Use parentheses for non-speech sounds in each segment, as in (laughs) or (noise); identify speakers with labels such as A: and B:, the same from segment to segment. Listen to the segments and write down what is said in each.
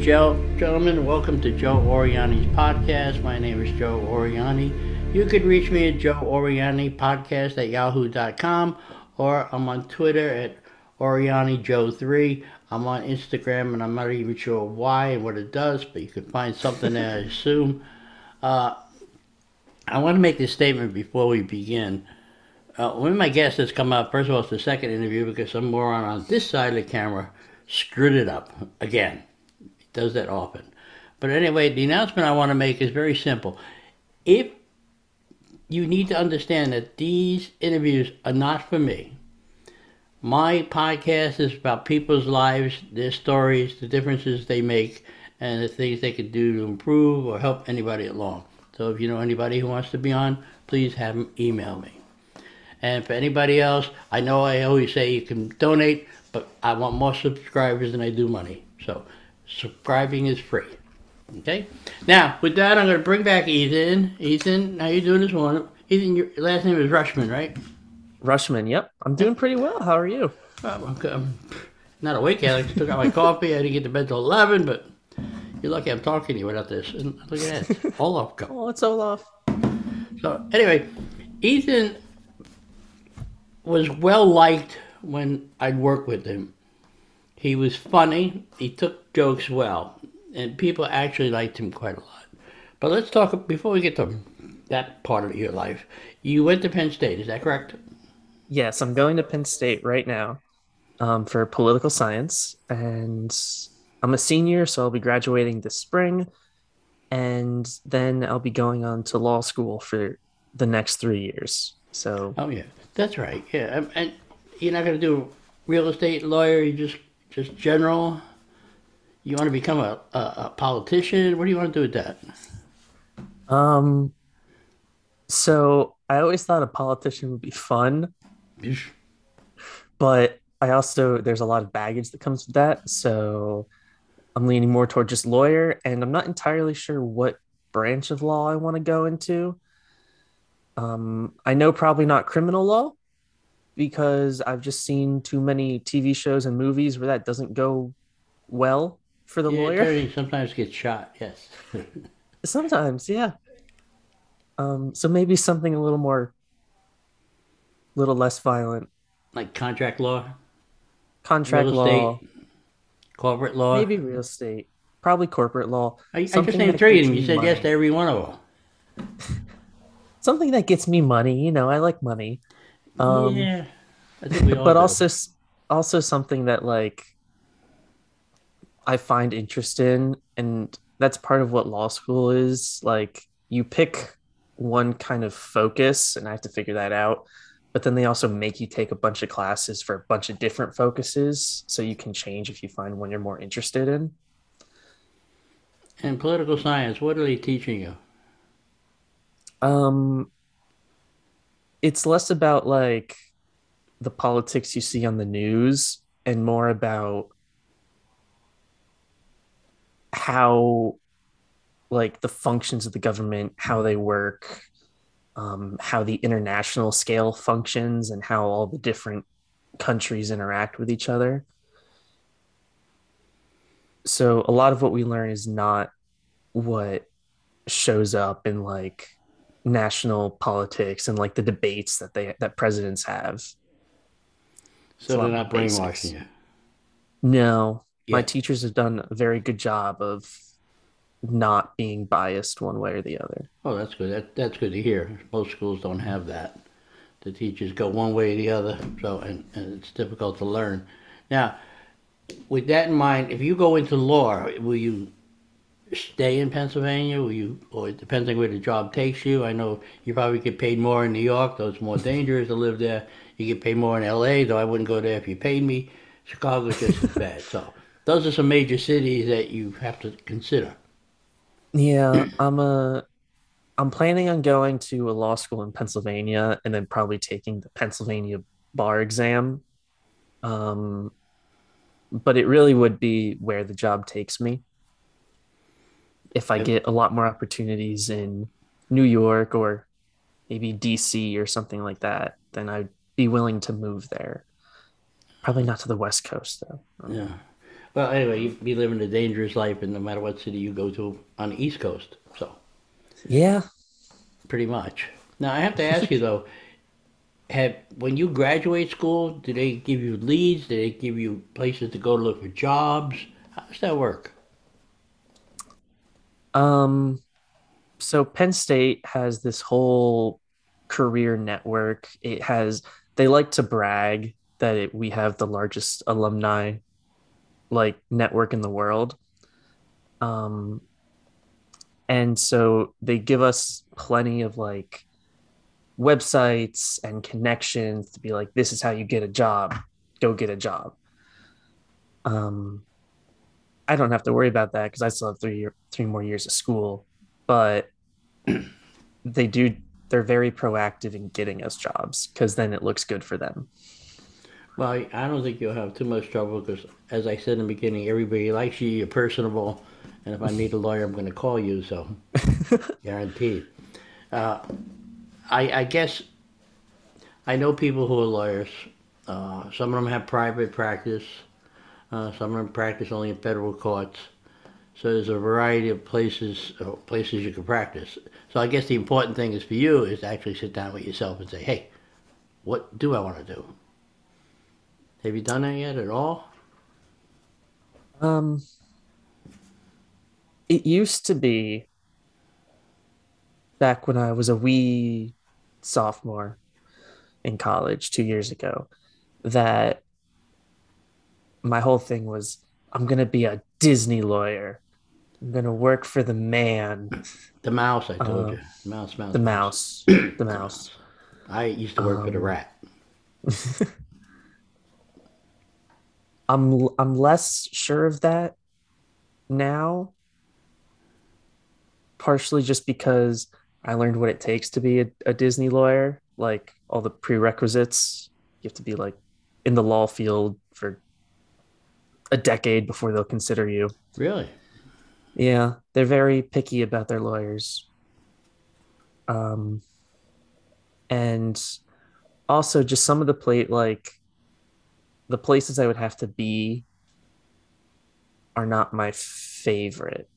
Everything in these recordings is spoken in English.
A: Gel- gentlemen, welcome to Joe Oriani's podcast. My name is Joe Oriani. You could reach me at Joe Oriani Podcast at yahoo.com or I'm on Twitter at OrianiJoe3. I'm on Instagram and I'm not even sure why and what it does, but you can find something there, I assume. Uh, I want to make this statement before we begin. Uh, when my guest has come up, first of all, it's the second interview because some moron on this side of the camera screwed it up again. Does that often. But anyway, the announcement I want to make is very simple. If you need to understand that these interviews are not for me, my podcast is about people's lives, their stories, the differences they make, and the things they could do to improve or help anybody along. So if you know anybody who wants to be on, please have them email me. And for anybody else, I know I always say you can donate, but I want more subscribers than I do money. So subscribing is free. Okay? Now, with that, I'm going to bring back Ethan. Ethan, how you doing this morning? Ethan, your last name is Rushman, right?
B: Rushman, yep. I'm doing pretty well. How are you?
A: Okay. I'm not awake yet. I just took out my (laughs) coffee. I didn't get to bed till 11, but you're lucky I'm talking to you without this. And look at that. Olaf go. (laughs)
B: Oh, it's Olaf.
A: So anyway, Ethan was well liked when I'd work with him. He was funny. He took jokes well, and people actually liked him quite a lot. But let's talk before we get to that part of your life. You went to Penn State, is that correct?
B: Yes, I'm going to Penn State right now um, for political science, and I'm a senior, so I'll be graduating this spring, and then I'll be going on to law school for the next three years. So
A: Oh yeah, that's right. Yeah, and- and you're not going to do real estate lawyer. You just just general. You want to become a, a, a politician? What do you want to do with that?
B: Um, so I always thought a politician would be fun, but I also there's a lot of baggage that comes with that. So I'm leaning more toward just lawyer, and I'm not entirely sure what branch of law I want to go into. Um, I know probably not criminal law because I've just seen too many TV shows and movies where that doesn't go well for the
A: Yeah,
B: lawyer.
A: sometimes gets shot. Yes. (laughs)
B: Sometimes, yeah. Um, so maybe something a little more, little less violent.
A: like contract law,
B: Contract
A: real
B: law,
A: estate, corporate law.
B: maybe real estate, probably corporate law.
A: I, I just named three of them. You said yes to every one of them. (laughs)
B: Something that gets me money. You know, I like money. Um,
A: yeah, I think we all
B: but also, also something that like I find interest in, and that's part of what law school is. Like, you pick one kind of focus, and I have to figure that out. But then they also make you take a bunch of classes for a bunch of different focuses, so you can change if you find one you're more interested in.
A: And political science, what are they teaching you?
B: Um, it's less about like the politics you see on the news and more about how like the functions of the government, how they work, um, how the international scale functions, and how all the different countries interact with each other. So a lot of what we learn is not what shows up in like national politics and like the debates that they that presidents have.
A: So they're not brainwashing you.
B: No, my teachers have done a very good job of not being biased one way or the other.
A: Oh, that's good. That, that's good to hear. Most schools don't have that. The teachers go one way or the other, so and, and it's difficult to learn. Now, with that in mind, if you go into law, will you stay in Pennsylvania? Will you, or it depends on where the job takes you? I know you probably get paid more in New York, though it's more (laughs) dangerous to live there. You get paid more in LA, though I wouldn't go there if you paid me. Chicago's just as (laughs) bad. So those are some major cities that you have to consider.
B: Yeah, (clears throat) I'm a I'm planning on going to a law school in Pennsylvania and then probably taking the Pennsylvania bar exam. Um, but it really would be where the job takes me. If I get a lot more opportunities in New York or maybe DC or something like that, then I'd be willing to move there. Probably not to the West Coast though.
A: Um, yeah. Well, anyway, you'd be living a dangerous life, and no matter what city you go to on the East Coast. So
B: Yeah.
A: pretty much. Now I have to ask you though, have when you graduate school, do they give you leads? Do they give you places to go to look for jobs? How does that work?
B: Um, so Penn State has this whole career network. It has they like to brag that it, we have the largest alumni like network in the world. Um, and so they give us plenty of like websites and connections to be like, this is how you get a job. Go get a job. Um, I don't have to worry about that because I still have three year, three more years of school. But (clears throat) they do they're very proactive in getting us jobs because then it looks good for them.
A: Well, I don't think you'll have too much trouble because, as I said in the beginning, everybody likes you. You're personable, and if I need a lawyer, I'm going to call you. So, (laughs) guaranteed. Uh, I, I guess I know people who are lawyers. Uh, some of them have private practice. Uh, some of them practice only in federal courts. So there's a variety of places uh, places you can practice. So I guess the important thing is for you is to actually sit down with yourself and say, hey, what do I want to do? Have you done that yet at all?
B: Um, it used to be back when I was a wee sophomore in college two years ago that my whole thing was I'm gonna be a Disney lawyer. I'm gonna work for the man,
A: The mouse, I told
B: Uh,
A: you. Mouse, mouse,
B: the mouse, (clears throat) the mouse.
A: I used to work for the
B: Um,
A: rat. (laughs)
B: I'm I'm less sure of that now, partially just because I learned what it takes to be a, a Disney lawyer, like all the prerequisites. You have to be like in the law field for a decade before they'll consider you.
A: Really?
B: Yeah, they're very picky about their lawyers. Um, and also just some of the plate like the places I would have to be are not my favorite.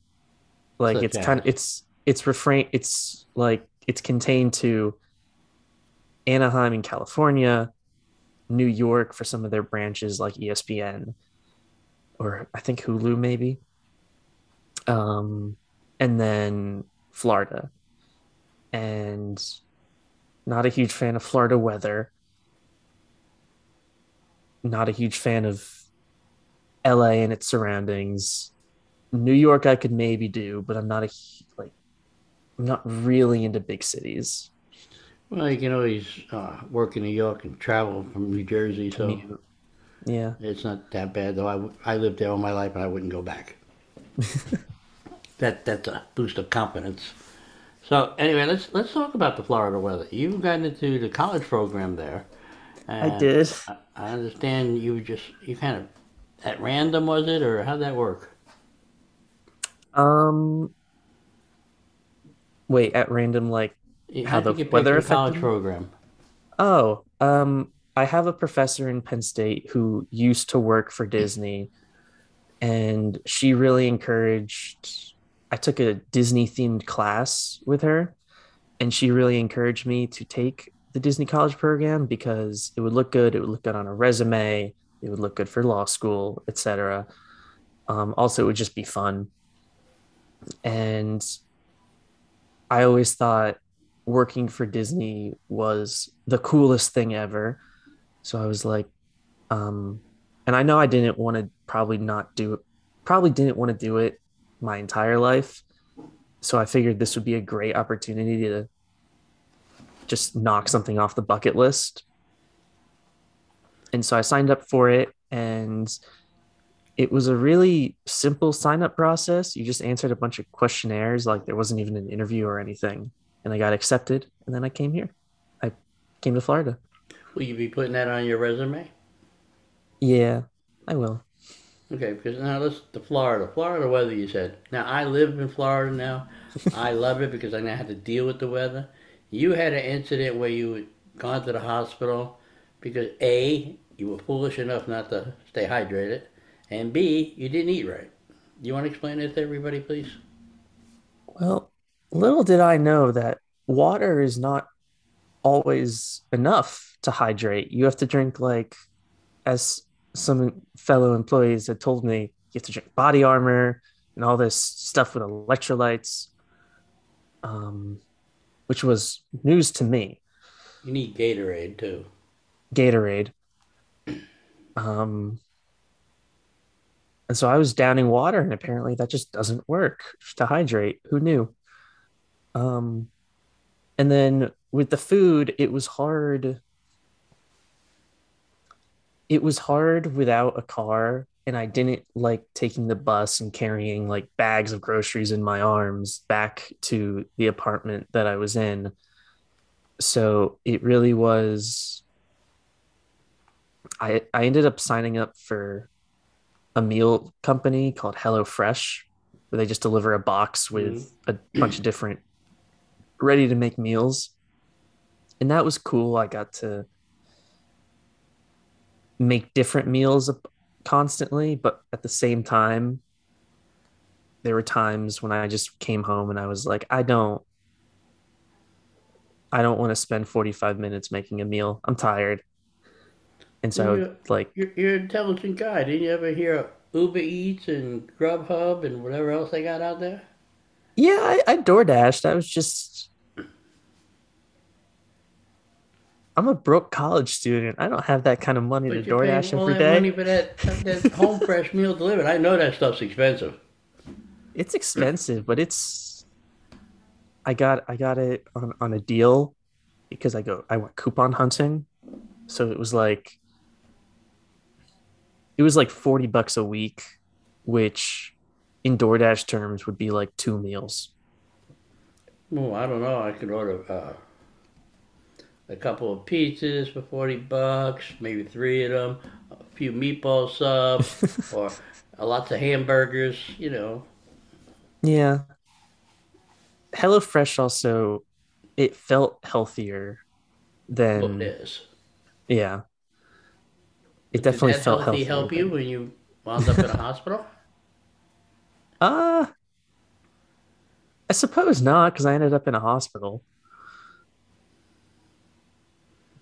B: Like
A: Such
B: it's kind of it's it's refrain it's like it's contained to Anaheim in California, New York for some of their branches like ESPN or I think Hulu maybe. Um and then Florida. And not a huge fan of Florida weather. Not a huge fan of LA and its surroundings. New York I could maybe do, but I'm not a like I'm not really into big cities.
A: Well, you can always uh, work in New York and travel from New Jersey, so.
B: Yeah.
A: it's not that bad. Though I, I lived there all my life, and I wouldn't go back. (laughs) that that's a boost of confidence. So anyway, let's let's talk about the Florida weather. You've gotten into the college program there.
B: I did.
A: I, I understand you just you kind of at random was it, or how'd that work?
B: Um wait, at random like how the weather
A: the college
B: me?
A: program?
B: Oh, um, I have a professor in Penn State who used to work for Disney, and she really encouraged. I took a Disney themed class with her, and she really encouraged me to take the Disney College program because it would look good. It would look good on a resume. It would look good for law school, etc. Um, also, it would just be fun. And I always thought working for Disney was the coolest thing ever. So I was like, um, and I know I didn't want to probably not do it, probably didn't want to do it my entire life. So I figured this would be a great opportunity to just knock something off the bucket list. And so I signed up for it and it was a really simple sign up process. You just answered a bunch of questionnaires, like there wasn't even an interview or anything. And I got accepted. And then I came here. I came to Florida.
A: Will you be putting that on your resume?
B: Yeah, I will.
A: Okay, because now let's the Florida, Florida weather. You said. Now I live in Florida now. I (laughs) love it because I now have to deal with the weather. You had an incident where you had gone to the hospital because a you were foolish enough not to stay hydrated, and b you didn't eat right. Do you want to explain it to everybody, please?
B: Well, little did I know that water is not always enough to hydrate. You have to drink like as some fellow employees had told me, you have to drink body armor and all this stuff with electrolytes. Um, which was news to me.
A: You need Gatorade too.
B: Gatorade. Um, and so I was downing water, and apparently that just doesn't work to hydrate. Who knew? Um, and then with the food, it was hard. It was hard without a car, and I didn't like taking the bus and carrying like bags of groceries in my arms back to the apartment that I was in. So it really was. I I ended up signing up for a meal company called HelloFresh, where they just deliver a box with mm-hmm. a bunch of different ready to make meals. And that was cool. I got to make different meals constantly, but at the same time, there were times when I just came home and I was like, I don't I don't want to spend 45 minutes making a meal. I'm tired. And so
A: You're,
B: like
A: you're, you're an intelligent guy. Didn't you ever hear of Uber Eats and Grubhub and whatever else they got out there?
B: yeah, I, I door dashed. I was just I'm a broke college student. I don't have that kind of money to
A: But paying
B: DoorDash every
A: that
B: day.
A: money for that, that (laughs) home fresh meal delivered. I know that stuff's expensive.
B: It's expensive, but it's I got I got it on, on a deal because I go I went coupon hunting. So it was like it was like 40 bucks a week, which in DoorDash terms would be like two meals.
A: Oh, I don't know. I could order uh, a couple of pizzas for forty bucks, maybe three of them, a few meatball subs, (laughs) or lots of hamburgers. You know,
B: Yeah. HelloFresh also it felt healthier than
A: it is.
B: yeah. It
A: Did
B: definitely felt
A: healthy
B: healthier.
A: help you when you wound up in a (laughs) hospital?
B: Uh I suppose not, because I ended up in a hospital.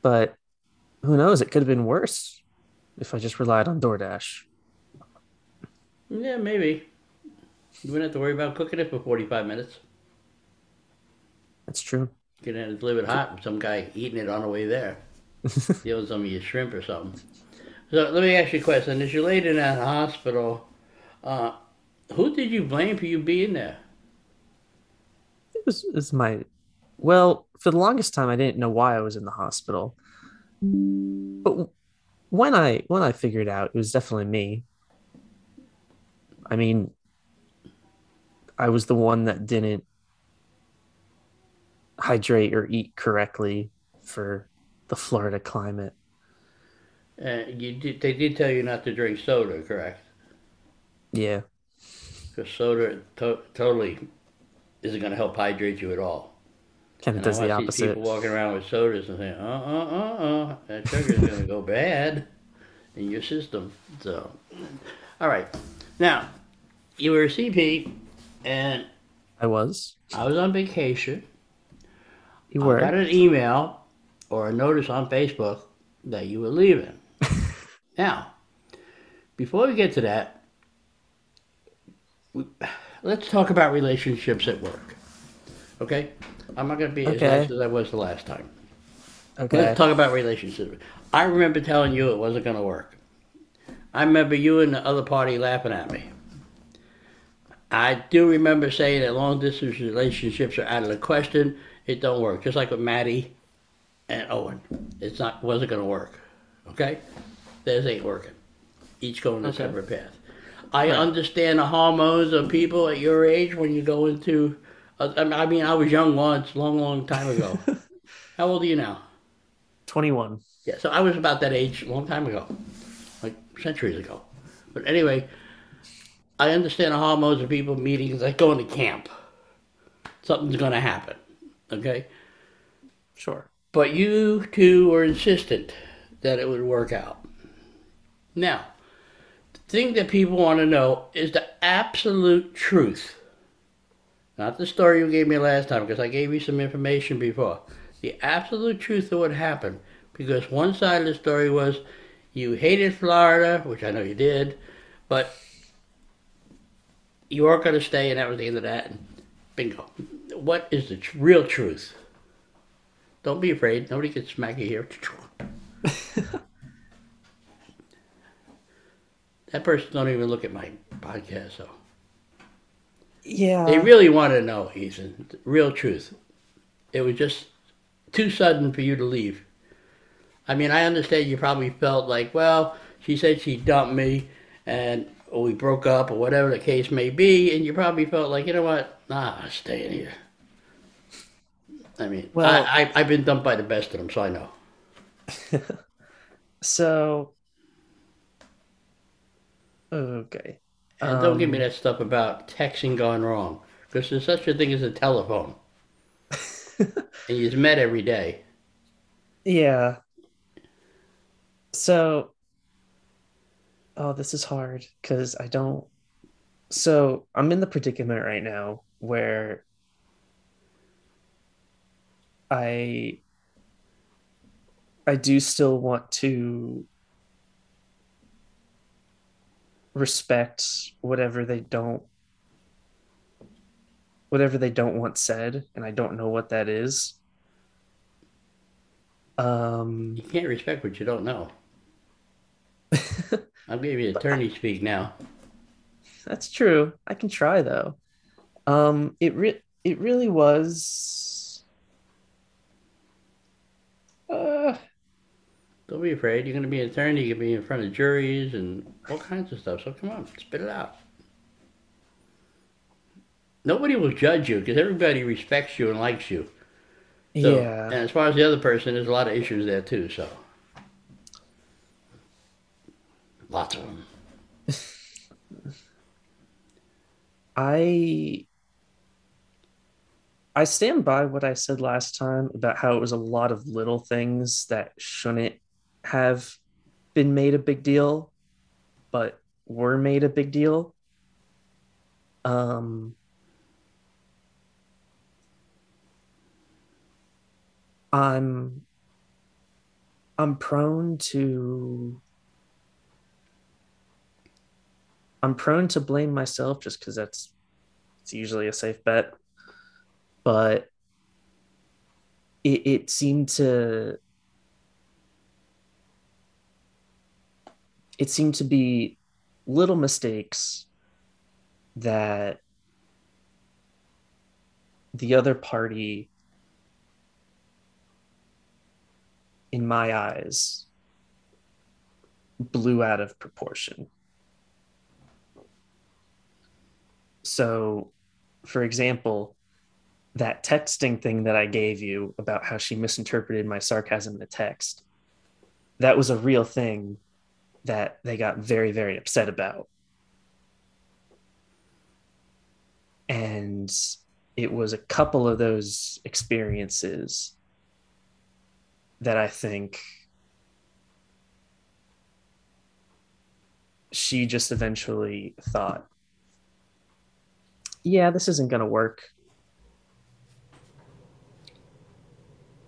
B: But who knows? It could have been worse if I just relied on DoorDash.
A: Yeah, maybe. You wouldn't have to worry about cooking it for forty-five minutes.
B: That's true.
A: You can have it hot with some guy eating it on the way there. (laughs) Stealing some of your shrimp or something. So let me ask you a question. As you laid in that hospital, uh, who did you blame for you being there?
B: It was, it was my well, for the longest time I didn't know why I was in the hospital. But when I when I figured out it was definitely me. I mean, I was the one that didn't hydrate or eat correctly for the Florida climate.
A: Uh, you did, they did tell you not to drink soda, correct?
B: Yeah.
A: Because soda to- totally isn't going to help hydrate you at all.
B: Kind of
A: And I
B: does the opposite.
A: people walking around with sodas and saying, uh, uh, uh, uh, that sugar's going to go bad in your system. So, all right. Now, you were a CP, and
B: I was.
A: I was on vacation.
B: You were.
A: I got an email or a notice on Facebook that you were leaving. (laughs) now, before we get to that, we, let's talk about relationships at work. Okay? I'm not going to be as
B: Okay.
A: nice as I was the last time.
B: Okay.
A: Let's talk about relationships. I remember telling you it wasn't going to work. I remember you and the other party laughing at me. I do remember saying that long distance relationships are out of the question. It don't work. Just like with Maddie and Owen, it's not wasn't going to work. Okay, this ain't working. Each going a separate path. I understand the hormones of people at your age when you go into. I mean- I was young once, long, long time ago. (laughs) How old are you now?
B: 21.
A: Yeah, so I was about that age a long time ago, like centuries ago. But anyway, I understand the hormones of people meeting. It's like going to camp. Something's going to happen, okay?
B: Sure.
A: But you two were insistent that it would work out. Now, the thing that people want to know is the absolute truth. Not the story you gave me last time, because I gave you some information before. The absolute truth of what happened. Because one side of the story was you hated Florida, which I know you did, but you weren't going to stay, and that was the end of that. And bingo. What is the tr- real truth? Don't be afraid. Nobody can smack you here. (laughs) that person don't even look at my podcast, so
B: Yeah.
A: they really want to know, Ethan. Real truth. It was just too sudden for you to leave. I mean, I understand you probably felt like, well, she said she dumped me, and we broke up, or whatever the case may be, and you probably felt like, you know what? Nah, I'm staying here. I mean,
B: Well-
A: I, I, I've been dumped by the best of them, so I know. (laughs)
B: so. Okay.
A: And don't give me
B: Um,
A: that stuff about texting gone wrong, because there's such a thing as a telephone, (laughs) and you're met every day.
B: Yeah. So, oh, this is hard because I don't. So, I'm in the predicament right now where I I do still want to respect whatever they don't whatever they don't want said, and I don't know what that is. Um
A: You can't respect what you don't know. (laughs) I'll give you attorney speak now.
B: That's true. I can try though. Um, it re- it really was. Uh,
A: Don't be afraid. You're going to be an attorney. You can be in front of juries and all kinds of stuff. So come on, spit it out. Nobody will judge you because everybody respects you and likes you. So,
B: yeah.
A: And as far as the other person, there's a lot of issues there too. So lots of them. (laughs)
B: I I stand by what I said last time about how it was a lot of little things that shouldn't have been made a big deal, but were made a big deal. Um, I'm I'm prone to I'm prone to blame myself just because that's it's usually a safe bet. But it, it seemed to it seemed to be little mistakes that the other party in my eyes blew out of proportion. So for example that texting thing that i gave you about how she misinterpreted my sarcasm in the text that was a real thing that they got very very upset about. And it was a couple of those experiences that i think she just eventually thought yeah this isn't going to work.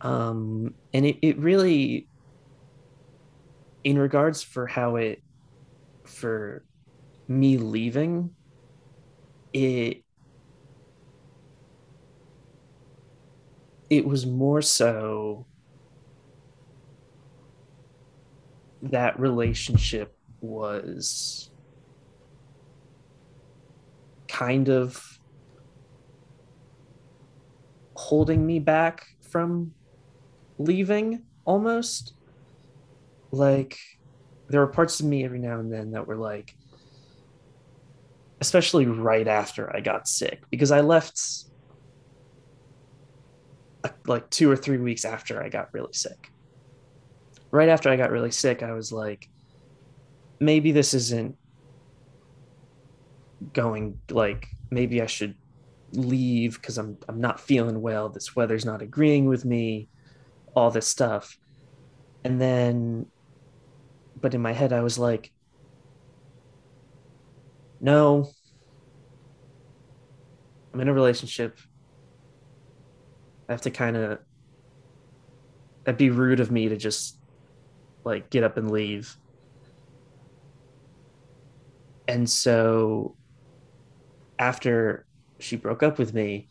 B: Um and it, it really in regards for how it for me leaving it it was more so that relationship was kind of holding me back from leaving almost. Like, there were parts of me every now and then that were like, especially right after I got sick, because I left like two or three weeks after I got really sick. Right after I got really sick, I was like, maybe this isn't going like maybe I should leave because I'm I'm not feeling well. This weather's not agreeing with me, all this stuff. And then but in my head I was like no. I'm in a relationship. I have to kind of that'd be rude of me to just like get up and leave. And so after she broke up with me,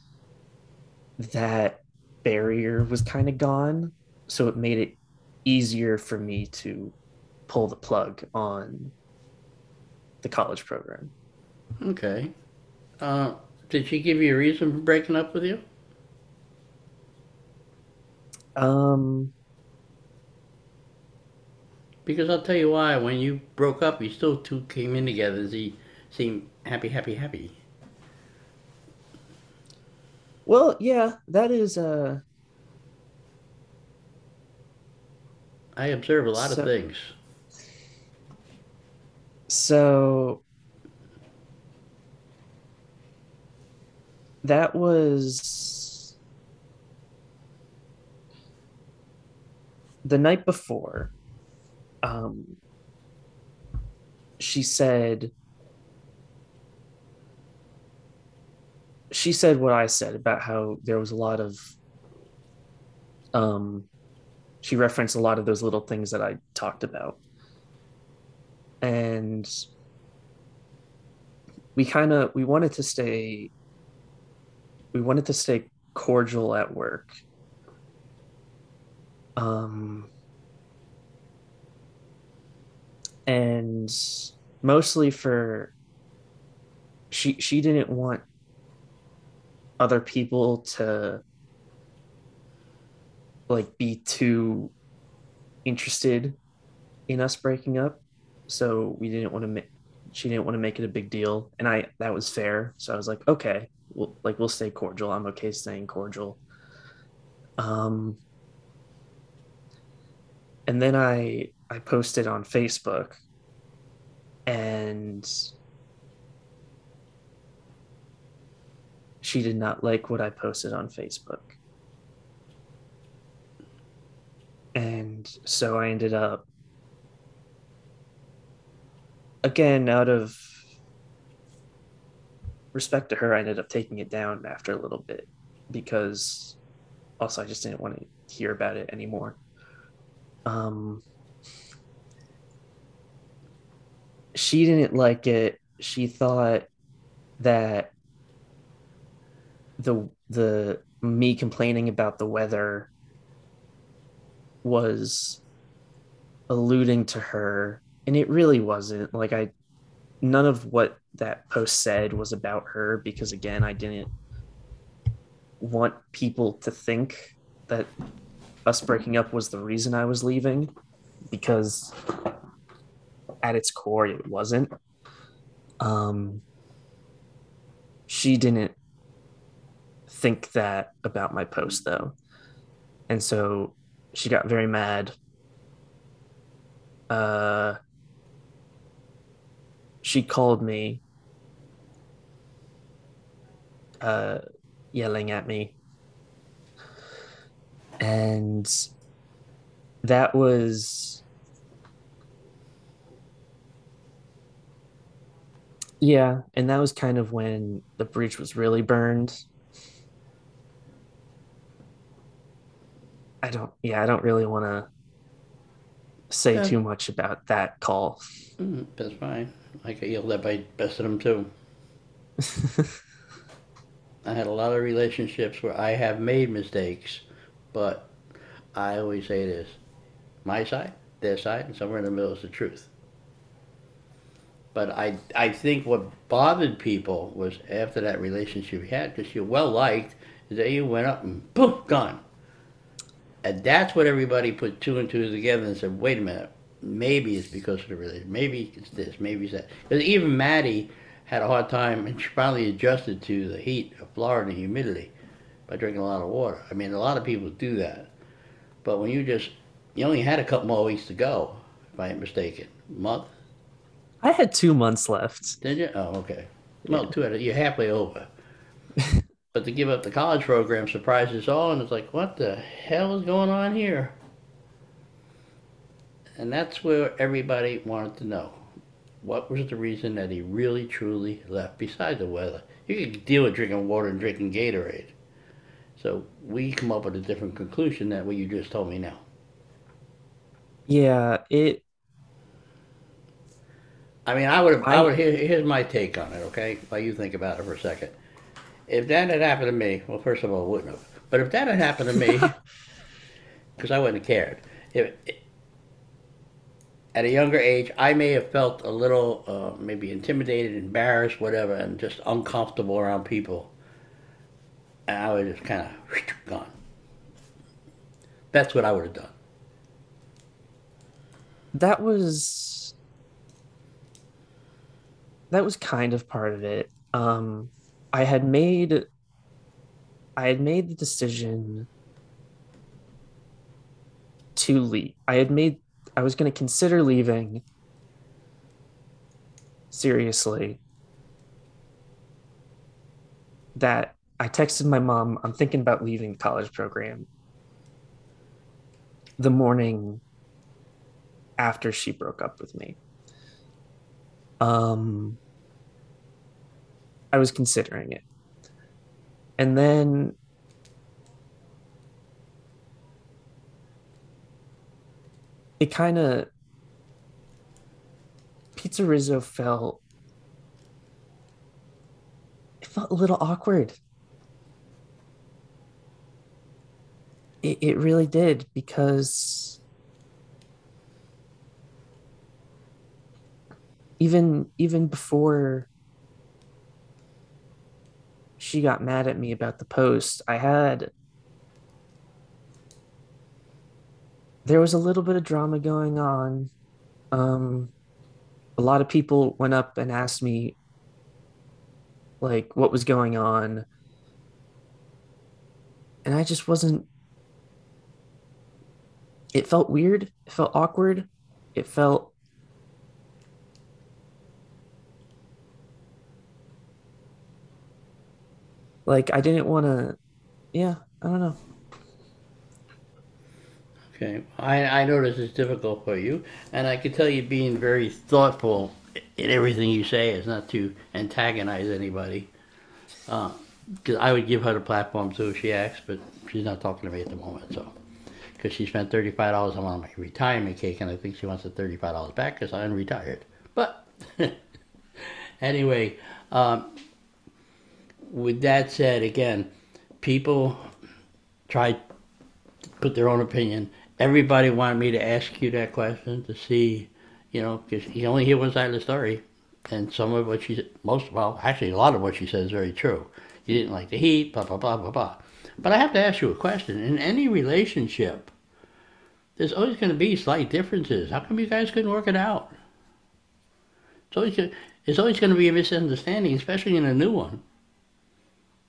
B: that barrier was kind of gone. So it made it easier for me to pull the plug on the college program.
A: Okay. Uh, did she give you a reason for breaking up with you?
B: Um,
A: Because I'll tell you why. When you broke up, you still two came in together. You seemed happy, happy, happy.
B: well, yeah, that is uh
A: I observe a lot of things.
B: So that was the night before. Um, she said she said what I said about how there was a lot of um she referenced a lot of those little things that I talked about. And we kind of we wanted to stay we wanted to stay cordial at work. Um and mostly for she she didn't want other people to like be too interested in us breaking up so we didn't want to make she didn't want to make it a big deal and i that was fair. So i was like okay we'll like we'll stay cordial. I'm okay staying cordial. Um and then i i posted on facebook and she did not like what i posted on facebook. And so i ended up again out of respect to her i ended up taking it down after a little bit because also i just didn't want to hear about it anymore. Um she didn't like it. She thought that the the me complaining about the weather was alluding to her and it really wasn't. Like i none of what that post said was about her because again i didn't want people to think that us breaking up was the reason i was leaving because at its core it wasn't. Um she didn't think that about my post though. And so she got very mad. Uh she called me uh yelling at me. And that was yeah and that was kind of when the breach was really burned. I don't yeah i don't really want to say
A: Yeah,
B: too much about that call.
A: Mm, that's fine. I got yelled at by best of them too. (laughs) I had a lot of relationships where I have made mistakes, but I always say this: my side, their side, and somewhere in the middle is the truth. But I, I think what bothered people was after that relationship you had, because you're well liked, is that you went up and boom, gone. And that's what everybody put two and two together and said, wait a minute, maybe it's because of the relationship. Maybe it's this, maybe it's that. Because even Maddie had a hard time, and she finally adjusted to the heat of Florida and humidity by drinking a lot of water. I mean, a lot of people do that. But when you just, you only had a couple more weeks to go, if I ain't mistaken. Month?
B: I had two months left.
A: Did you? Oh, okay. Well, two out of, you're halfway over. (laughs) but to give up the college program surprises all, and it's like, what the hell is going on here? And that's where everybody wanted to know. What was the reason that he really, truly left besides the weather? You could deal with drinking water and drinking Gatorade. So we come up with a different conclusion than what you just told me now.
B: Yeah, it
A: I mean, I would have, I,
B: I
A: would, here, here's my take on it, okay? While you think about it for a second. If that had happened to me, well, first of all, it wouldn't have. But if that had happened to me, (laughs) because I wouldn't have cared. If, at a younger age, I may have felt a little, uh, maybe intimidated, embarrassed, whatever, and just uncomfortable around people. And I would just kind of (laughs) gone. That's what I would have done.
B: that was that was kind of part of it. Um I had made I had made the decision to leave. I had made I was going to consider leaving seriously. That I texted my mom, I'm thinking about leaving the college program the morning after she broke up with me. Um I was considering it. And then it kind of Pizza Rizzo felt it felt a little awkward. It, it really did because even even before she got mad at me about the post, I had there was a little bit of drama going on. Um, a lot of people went up and asked me like what was going on, and I just wasn't. It felt weird. It felt awkward. It felt like I didn't want to. Yeah, I don't know.
A: Okay, I, I know this is difficult for you, and I can tell you being very thoughtful in everything you say is not to antagonize anybody. Because I would give her the platform too if she asks, but she's not talking to me at the moment, so. Because she spent thirty-five dollars on my retirement cake, and I think she wants the thirty-five dollars back because I'm retired. But (laughs) anyway, um, with that said, again, people try to put their own opinion. Everybody wanted me to ask you that question to see, you know, because you only hear one side of the story, and some of what she said, most of well, actually a lot of what she said is very true. You didn't like the heat, blah blah blah blah blah. But I have to ask you a question. In any relationship, there's always going to be slight differences. How come you guys couldn't work it out? It's always it's always going to be a misunderstanding, especially in a new one.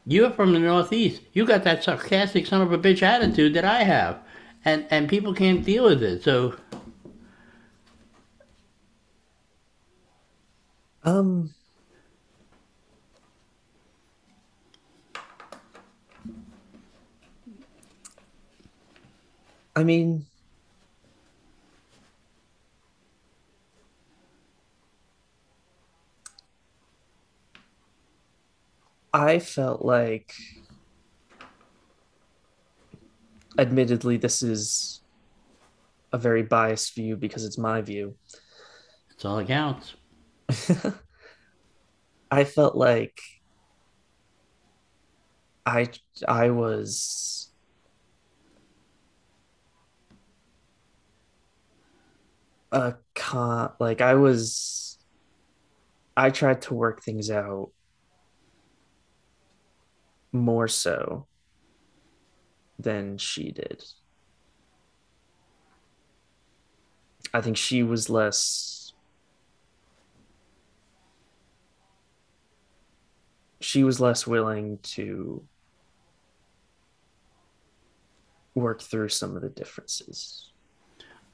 A: You're from the Northeast. You got that sarcastic son of a bitch attitude that I have, and and people can't deal with it. So
B: Um, I mean, I felt like, admittedly, this is a very biased view because it's my view.
A: that's all that counts. (laughs)
B: I felt like I I was a con like I was I tried to work things out more so than she did. I think she was less she was less willing to work through some of the differences.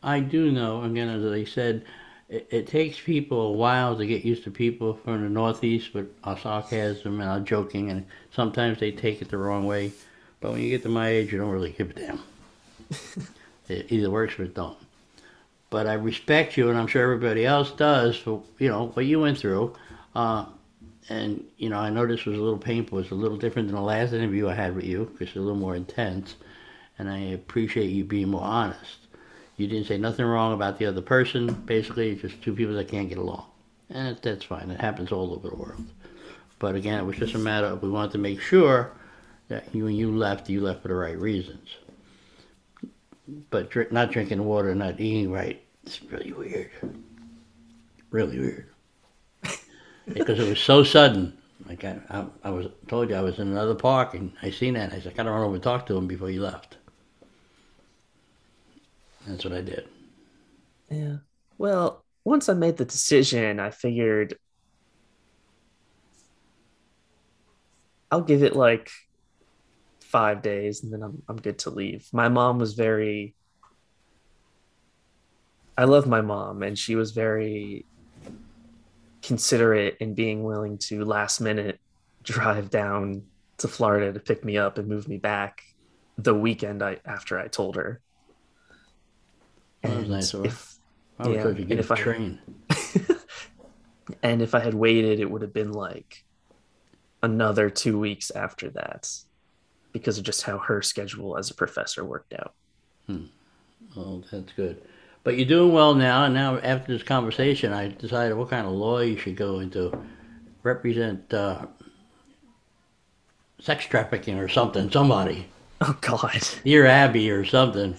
A: I do know, again, as I said, it, it takes people a while to get used to people from the Northeast with our sarcasm and our joking, and sometimes they take it the wrong way. But when you get to my age, you don't really give a damn. (laughs) it either works or it don't. But I respect you, and I'm sure everybody else does for you know what you went through. Uh, and you know, I know this was a little painful. It's a little different than the last interview I had with you because it's a little more intense. And I appreciate you being more honest. You didn't say nothing wrong about the other person. Basically, it's just two people that can't get along, and that's fine. It happens all over the world. But again, it was just a matter of we wanted to make sure that you, when you left, you left for the right reasons. But drink, not drinking water, not eating right, it's really weird. Really weird. (laughs) because it was so sudden. Like I, I, I was told you I was in another park and I seen that. And I said, I gotta run over and talk to him before you left. That's what I did.
B: Yeah. Well, once I made the decision, I figured I'll give it like five days and then I'm I'm good to leave. My mom was very I love my mom and she was very considerate in being willing to last minute (laughs) drive down to Florida to pick me up and move me back the weekend I after I told her.
A: That was
B: And
A: nice of her.
B: if
A: I would
B: yeah,
A: have you to
B: and
A: get
B: if
A: a
B: I-
A: train. (laughs)
B: and if I had waited, it would have been like another two weeks after that because of just how her schedule as a professor worked out.
A: Oh, that's good. But you're doing well now, and now after this conversation, I decided what kind of law you should go into. Represent uh, sex trafficking or something, somebody.
B: Oh God.
A: Dear Abby or something.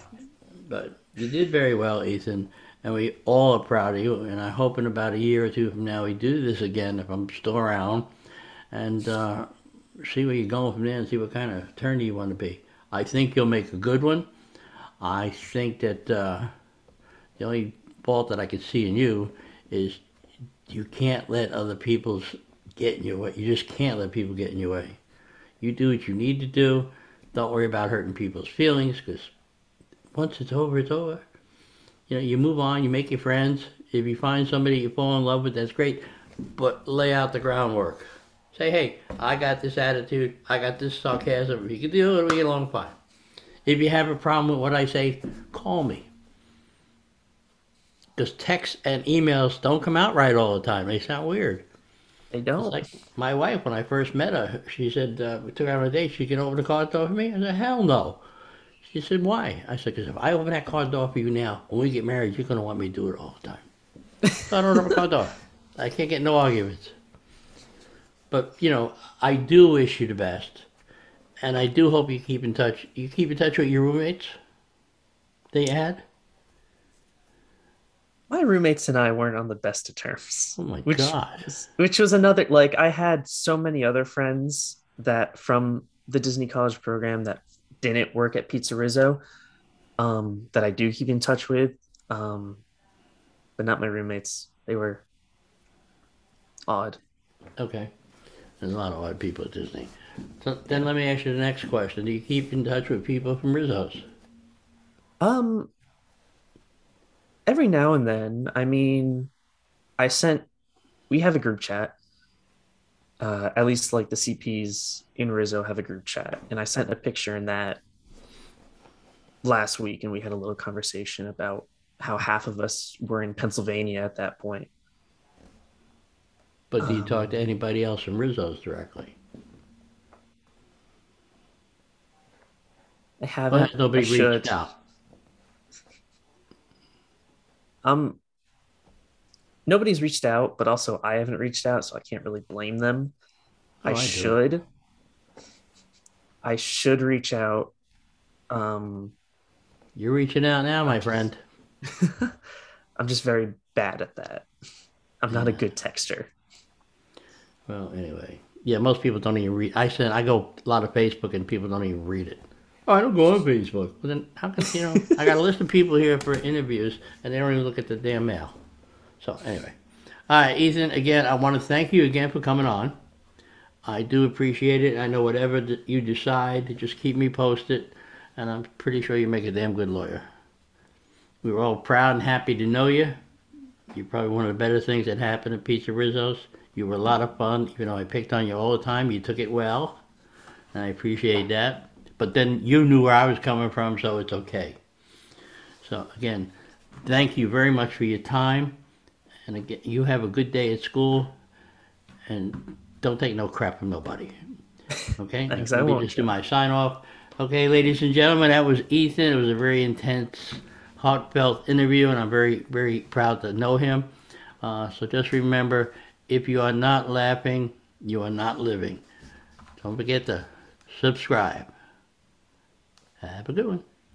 A: But you did very well, Ethan, and we all are proud of you. And I hope in about a year or two from now we do this again if I'm still around, and uh, see where you're going from there and see what kind of attorney you want to be. I think you'll make a good one. I think that uh, the only fault that I could see in you is you can't let other people's get in your way. You just can't let people get in your way. You do what you need to do. Don't worry about hurting people's feelings because once it's over, it's over. You know, you move on, you make your friends. If you find somebody you fall in love with, that's great. But lay out the groundwork. Say, hey, I got this attitude, I got this sarcasm. If you can deal with it, we get along fine. If you have a problem with what I say, call me. Because texts and emails don't come out right all the time. They sound weird.
B: They don't.
A: like my wife, when I first met her, she said, uh, we took her on a date, she can open the car door for me? I said, hell no. She said, why? I said, because if I open that car door for you now, when we get married, you're going to want me to do it all the time. (laughs) So I don't open the car door. I can't get no arguments. But, you know, I do wish you the best. And I do hope you keep in touch. You keep in touch with your roommates They had?
B: My roommates and I weren't on the best of terms.
A: Oh my
B: which,
A: God.
B: Which was another like I had so many other friends that from the Disney College program that didn't work at Pizza Rizzo, um, that I do keep in touch with. Um, but not my roommates. They were odd.
A: Okay. There's a lot of people at Disney. So then let me ask you the next question. Do you keep in touch with people from Rizzo's?
B: Um, every now and then, I mean, I sent, we have a group chat. Uh, at least like the CPs in Rizzo have a group chat, and I sent a picture in that last week, and we had a little conversation about how half of us were in Pennsylvania at that point.
A: But do you
B: Um,
A: talk to anybody else from Rizzo's directly?
B: I haven't.
A: nobody
B: I should.
A: reached out.
B: Um, nobody's reached out, but also I haven't reached out, so I can't really blame them.
A: Oh,
B: I
A: I do.
B: should. I should reach out. Um,
A: You're reaching out now, my friend. (laughs)
B: I'm just very bad at that. I'm not a good texter.
A: Well, anyway, yeah, most people don't even read. I said I go a lot of Facebook, and people don't even read it. Oh, I don't go on Facebook. Well, then how can you know? I got a list of people here for interviews, and they don't even look at the damn mail. So anyway, all right, Ethan. Again, I want to thank you again for coming on. I do appreciate it. I know whatever you decide, just keep me posted, and I'm pretty sure you make a damn good lawyer. We were all proud and happy to know you. You're probably one of the better things that happened at Pizza Rizzo's. You were a lot of fun, You know, I picked on you all the time. You took it well, and I appreciate that. But then you knew where I was coming from, so it's okay. So again, thank you very much for your time, and again, you have a good day at school, and don't take no crap from nobody. Okay? (laughs)
B: Thanks,
A: Let
B: I
A: me
B: won't,
A: just do my sign off. Okay, ladies and gentlemen, that was Ethan. It was a very intense, heartfelt interview, and I'm very, very proud to know him. Uh, so just remember, if you are not laughing, you are not living. Don't forget to subscribe. Have a good one.